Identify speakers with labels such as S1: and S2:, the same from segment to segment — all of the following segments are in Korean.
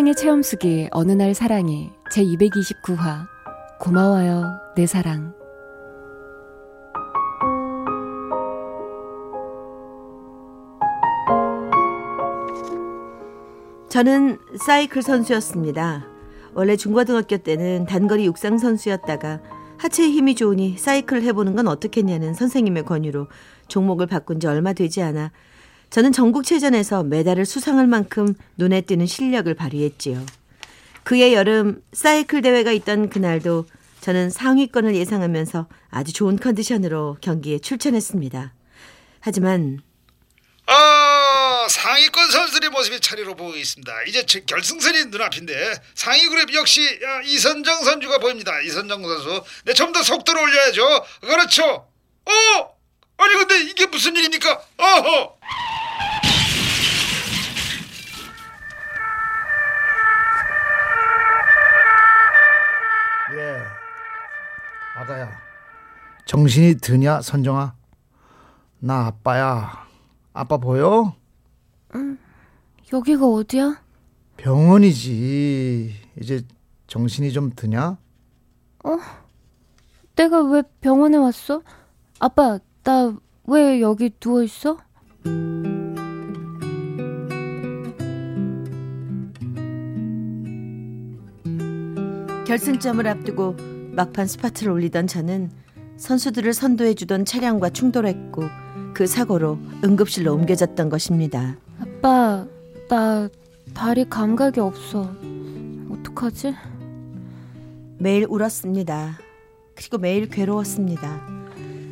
S1: 사랑의 체험수기 어느 날 사랑이 제 229화 고마워요 내 사랑
S2: 저는 사이클 선수였습니다. 원래 중고등학교 때는 단거리 육상 선수였다가 하체에 힘이 좋으니 사이클을 해보는 건 어떻겠냐는 선생님의 권유로 종목을 바꾼 지 얼마 되지 않아 저는 전국체전에서 메달을 수상할 만큼 눈에 띄는 실력을 발휘했지요. 그해 여름 사이클 대회가 있던 그날도 저는 상위권을 예상하면서 아주 좋은 컨디션으로 경기에 출전했습니다. 하지만
S3: 아 상위권 선수들의 모습이 차례로 보고 있습니다. 이제 결승선이 눈앞인데 상위 그룹 역시 이선정 선수가 보입니다. 이선정 선수, 네, 좀 더 속도를 올려야죠. 그렇죠. 어, 아니 근데 이게 무슨 일입니까? 어허.
S4: 아가야, 정신이 드냐, 선정아? 나 아빠야. 아빠 보여?
S1: 응. 여기가 어디야?
S4: 병원이지. 이제 정신이 좀 드냐?
S1: 어? 내가 왜 병원에 왔어? 아빠, 나 왜 여기 누워 있어?
S2: 결승점을 앞두고 막판 스파트를 올리던 저는 선수들을 선도해주던 차량과 충돌했고 그 사고로 응급실로 옮겨졌던 것입니다.
S1: 아빠, 나 다리 감각이 없어. 어떡하지?
S2: 매일 울었습니다. 그리고 매일 괴로웠습니다.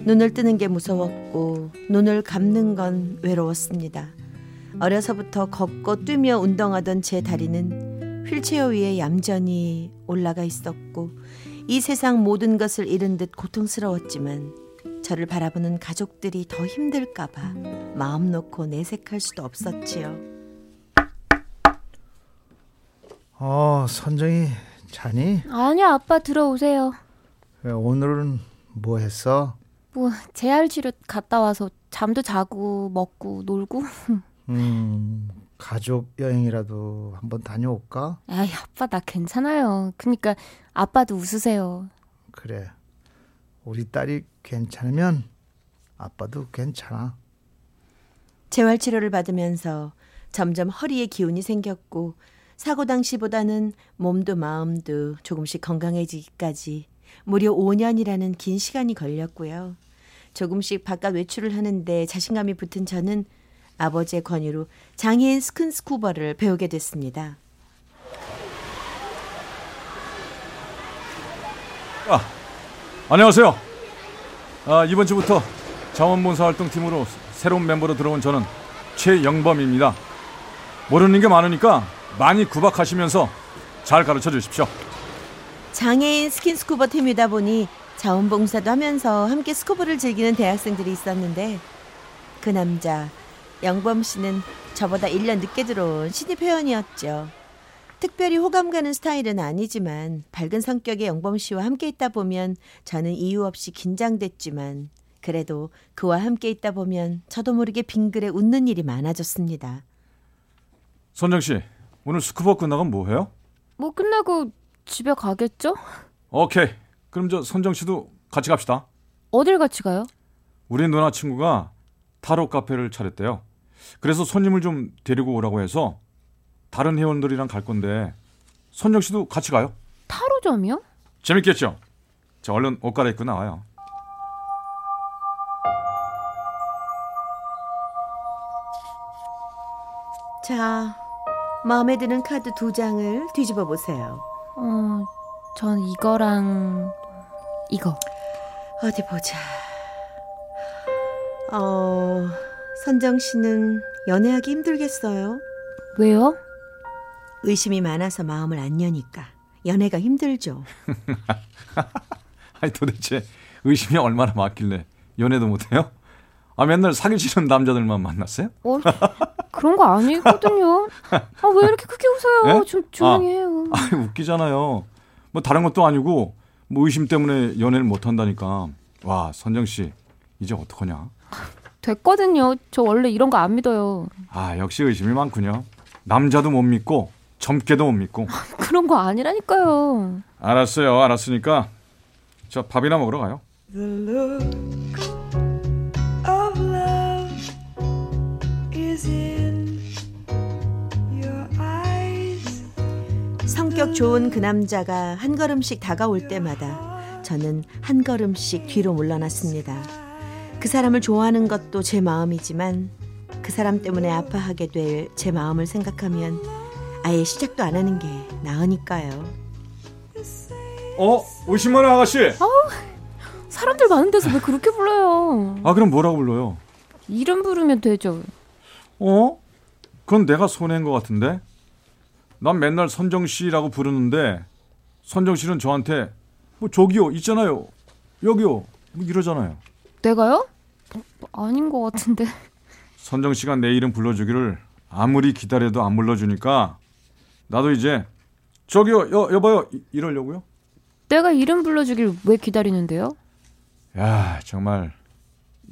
S2: 눈을 뜨는 게 무서웠고 눈을 감는 건 외로웠습니다. 어려서부터 걷고 뛰며 운동하던 제 다리는 휠체어 위에 얌전히 올라가 있었고 이 세상 모든 것을 잃은 듯 고통스러웠지만 저를 바라보는 가족들이 더 힘들까봐 마음 놓고 내색할 수도 없었지요.
S4: 어, 선정이 자니?
S1: 아니야, 아빠 들어오세요.
S4: 왜 오늘은 뭐 했어?
S1: 뭐 재활 치료 갔다 와서 잠도 자고 먹고 놀고.
S4: 음, 가족 여행이라도 한번 다녀올까?
S1: 아이, 아빠 나 괜찮아요. 그러니까 아빠도 웃으세요.
S4: 그래. 우리 딸이 괜찮으면 아빠도 괜찮아.
S2: 재활 치료를 받으면서 점점 허리에 기운이 생겼고 사고 당시보다는 몸도 마음도 조금씩 건강해지기까지 무려 5년이라는 긴 시간이 걸렸고요. 조금씩 바깥 외출을 하는데 자신감이 붙은 저는 아버지의 권유로 장애인 스킨스쿠버를 배우게 됐습니다.
S5: 아, 안녕하세요. 아, 이번 주부터 자원봉사 활동팀으로 새로운 멤버로 들어온 저는 최영범입니다. 모르는 게 많으니까 많이 구박하시면서 잘 가르쳐 주십시오.
S2: 장애인 스킨스쿠버 팀이다 보니 자원봉사도 하면서 함께 스쿠버를 즐기는 대학생들이 있었는데 그 남자 영범 씨는 저보다 1년 늦게 들어온 신입 회원이었죠. 특별히 호감 가는 스타일은 아니지만 밝은 성격의 영범 씨와 함께 있다 보면 저는 이유 없이 긴장됐지만 그래도 그와 함께 있다 보면 저도 모르게 빙글에 웃는 일이 많아졌습니다.
S5: 선정 씨, 오늘 스쿠버 끝나고 뭐 해요?
S1: 뭐 끝나고 집에 가겠죠?
S5: 오케이. 그럼 저 선정 씨도 같이 갑시다.
S1: 어딜 같이 가요?
S5: 우리 누나 친구가 타로 카페를 차렸대요. 그래서 손님을 좀 데리고 오라고 해서 다른 회원들이랑 갈 건데 선정 씨도 같이 가요.
S1: 타로점이요?
S5: 재밌겠죠? 자, 얼른 옷 갈아입고 나와요.
S2: 자, 마음에 드는 카드 두 장을 뒤집어 보세요.
S1: 어, 전 이거랑 이거.
S2: 어디 보자. 어, 선정 씨는 연애하기 힘들겠어요.
S1: 왜요?
S2: 의심이 많아서 마음을 안 여니까 연애가 힘들죠.
S5: 아니 도대체 의심이 얼마나 많길래 연애도 못해요? 아 맨날 사기 치는 남자들만 만났어요?
S1: 어, 그런 거 아니거든요. 아, 왜 이렇게 크게 웃어요?
S5: 예?
S1: 좀 조용히 해요.
S5: 아 웃기잖아요. 뭐 다른 것도 아니고 뭐 의심 때문에 연애를 못 한다니까. 와 선정 씨 이제 어떡하냐?
S1: 됐거든요. 저 원래 이런 거 안 믿어요.
S5: 아 역시 의심이 많군요. 남자도 못 믿고 젊게도 못 믿고.
S1: 그런 거 아니라니까요.
S5: 알았어요. 알았으니까 저 밥이나 먹으러 가요.
S6: The look of love is in your eyes.
S2: 성격 좋은 그 남자가 한 걸음씩 다가올 때마다 저는 한 걸음씩 뒤로 물러났습니다. 그 사람을 좋아하는 것도 제 마음이지만 그 사람 때문에 아파하게 될 제 마음을 생각하면 아예 시작도 안 하는 게 나으니까요.
S5: 어 50만 원 아가씨.
S1: 사람들 많은 데서 왜 그렇게 불러요?
S5: 아 그럼 뭐라고 불러요?
S1: 이름 부르면 되죠.
S5: 어? 그건 내가 손해인 것 같은데? 난 맨날 선정 씨라고 부르는데 선정 씨는 저한테 뭐 저기요 있잖아요 여기요 뭐 이러잖아요.
S1: 내가요? 뭐, 아닌 것 같은데.
S5: 선정 씨가 내 이름 불러주기를 아무리 기다려도 안 불러주니까 나도 이제 저기요 여 여봐요 이- 이러려고요.
S1: 내가 이름 불러주길 왜 기다리는데요?
S5: 야 정말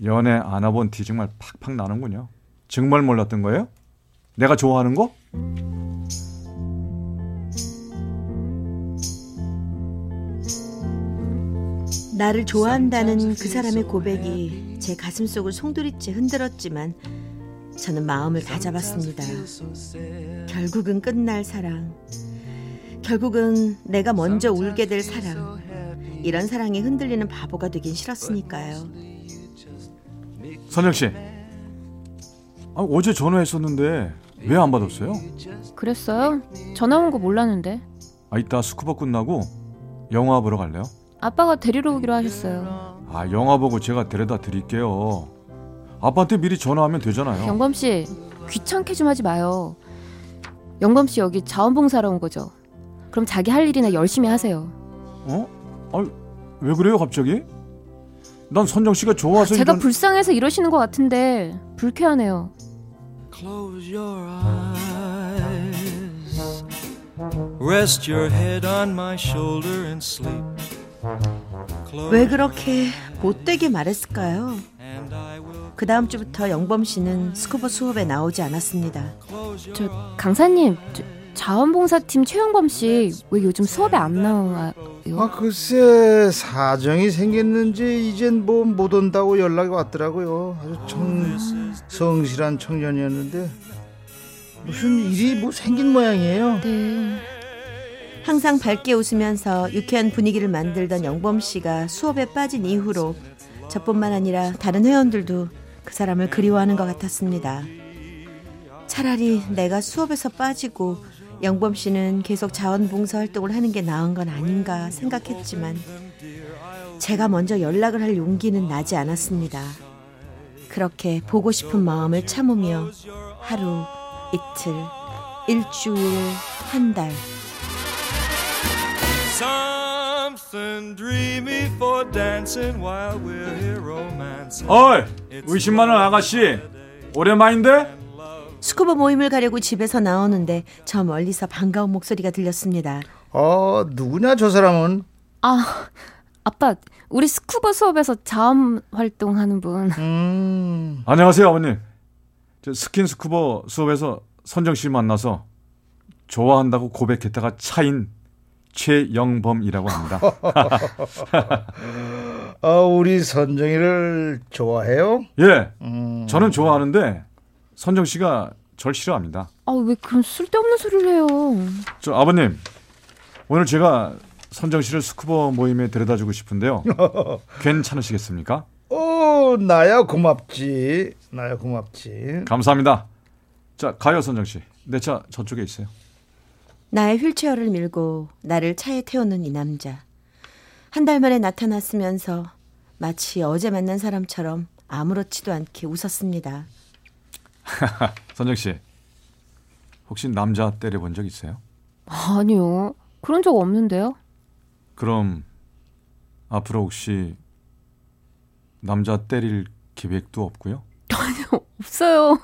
S5: 연애 안 해본 티 정말 팍팍 나는군요. 정말 몰랐던 거예요? 내가 좋아하는 거?
S2: 나를 좋아한다는 그 사람의 고백이 제 가슴 속을 송두리째 흔들었지만 저는 마음을 다잡았습니다. 결국은 끝날 사랑. 결국은 내가 먼저 울게 될 사랑. 이런 사랑에 흔들리는 바보가 되긴 싫었으니까요.
S5: 선정 씨. 아, 어제 전화했었는데 왜 안 받았어요?
S1: 그랬어요? 전화 온 거 몰랐는데.
S5: 아 이따 스쿠버 끝나고 영화 보러 갈래요?
S1: 아빠가 데리러 오기로 하셨어요.
S5: 아 영화 보고 제가 데려다 드릴게요. 아빠한테 미리 전화하면 되잖아요.
S1: 영범 씨 귀찮게 좀 하지 마요. 영범 씨 여기 자원봉사로 온 거죠. 그럼 자기 할 일이나 열심히 하세요.
S5: 어? 아왜 그래요 갑자기? 난 선정 씨가 좋아서
S1: 제가
S5: 이런...
S1: 불쌍해서 이러시는 것 같은데 불쾌하네요.
S7: Close your eyes. Rest your head on my shoulder and sleep.
S2: 왜 그렇게 못되게 말했을까요? 그 다음 주부터 영범 씨는 스쿠버 수업에 나오지 않았습니다.
S1: 저 강사님 저, 자원봉사팀 최영범 씨 왜 요즘 수업에 안 나와요?
S4: 아 글쎄 사정이 생겼는지 이젠 뭐 못 온다고 연락이 왔더라고요. 아주 청 성실한 청년이었는데 무슨 일이 뭐 생긴 모양이에요.
S1: 네.
S2: 항상 밝게 웃으면서 유쾌한 분위기를 만들던 영범 씨가 수업에 빠진 이후로 저뿐만 아니라 다른 회원들도 그 사람을 그리워하는 것 같았습니다. 차라리 내가 수업에서 빠지고 영범 씨는 계속 자원봉사 활동을 하는 게 나은 건 아닌가 생각했지만 제가 먼저 연락을 할 용기는 나지 않았습니다. 그렇게 보고 싶은 마음을 참으며 하루, 이틀, 일주일, 한 달.
S7: Something dreamy for dancing while we're here romancing.
S5: 어이 의심만 원 아가씨 오랜만인데?
S2: 스쿠버 모임을 가려고 집에서 나오는데 저 멀리서 반가운 목소리가 들렸습니다.
S4: 어 누구냐 저 사람은?
S1: 아 아빠 우리 스쿠버 수업에서 자원 활동하는 분.
S4: 음
S5: 안녕하세요 아버님. 저 스킨 스쿠버 수업에서 선정 씨 만나서 좋아한다고 고백했다가 차인 최영범이라고 합니다.
S4: 아, 우리 선정이를 좋아해요?
S5: 예,
S4: 음.
S5: 저는 좋아하는데 선정 씨가 절 싫어합니다.
S1: 아 왜 그런 쓸데없는 소리를 해요?
S5: 저 아버님 오늘 제가 선정 씨를 스쿠버 모임에 데려다주고 싶은데요. 괜찮으시겠습니까?
S4: 어 나야 고맙지. 나야 고맙지.
S5: 감사합니다. 자 가요 선정 씨. 내 차 저쪽에 있어요.
S2: 나의 휠체어를 밀고 나를 차에 태우는 이 남자. 한 달 만에 나타났으면서 마치 어제 만난 사람처럼 아무렇지도 않게 웃었습니다.
S5: 선정 씨. 혹시 남자 때려본 적 있어요?
S1: 아니요. 그런 적 없는데요.
S5: 그럼 앞으로 혹시 남자 때릴 계획도 없고요?
S1: 없어요.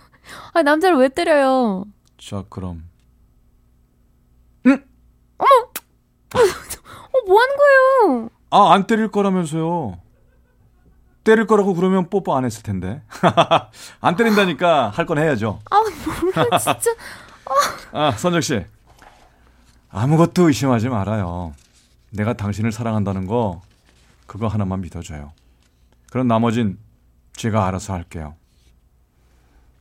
S1: 아, 남자를 왜 때려요?
S5: 자, 그럼
S1: 어, 뭐 하는 거예요?
S5: 아, 안 때릴 거라면서요. 때릴 거라고 그러면 뽀뽀 안 했을 텐데. 안 때린다니까 할 건 해야죠.
S1: 아, 몰라, 진짜.
S5: 아, 선정 씨. 아무것도 의심하지 말아요. 내가 당신을 사랑한다는 거 그거 하나만 믿어줘요. 그럼 나머진 제가 알아서 할게요.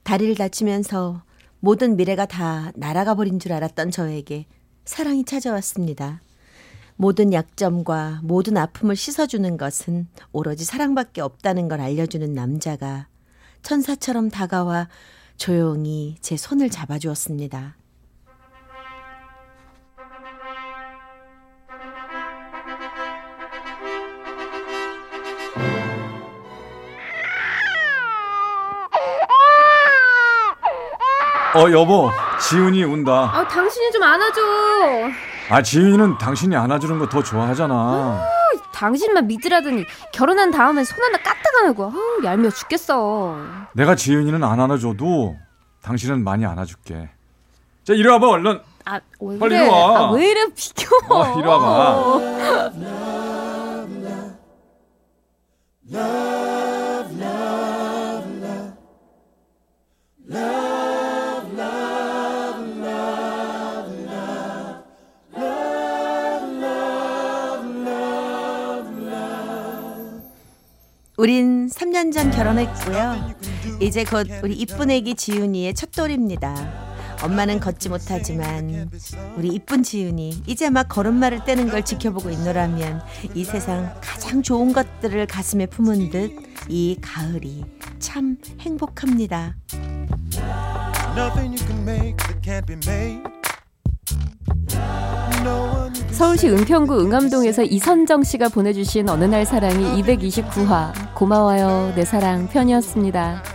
S2: 다리를 다치면서 모든 미래가 다 날아가 버린 줄 알았던 저에게 사랑이 찾아왔습니다. 모든 약점과 모든 아픔을 씻어주는 것은 오로지 사랑밖에 없다는 걸 알려주는 남자가 천사처럼 다가와 조용히 제 손을 잡아주었습니다.
S5: 어, 여보. 지훈이 운다.
S1: 아, 당신이 좀 안아줘.
S5: 아, 지훈이는 당신이 안아주는 거 더 좋아하잖아.
S1: 당신만 믿으라더니 결혼한 다음엔 손 하나 까딱 안 하고 아우 얄미워 죽겠어.
S5: 내가 지훈이는 안 안아줘도 당신은 많이 안아줄게. 자, 이리 와봐, 얼른.
S1: 아, 왜
S5: 빨리? 이리 와.
S1: 아, 왜 이래 비켜?
S5: 어, 이리 와봐.
S2: 우린 3년 전 결혼했고요. 이제 곧 우리 이쁜 애기 지윤이의 첫 돌입니다. 엄마는 걷지 못하지만 우리 이쁜 지윤이 이제 막 걸음마를 떼는 걸 지켜보고 있노라면 이 세상 가장 좋은 것들을 가슴에 품은 듯 이 가을이 참 행복합니다.
S1: 서울시 은평구 응암동에서 이선정 씨가 보내주신 어느 날 사랑이 229화 고마워요 내 사랑 편이었습니다.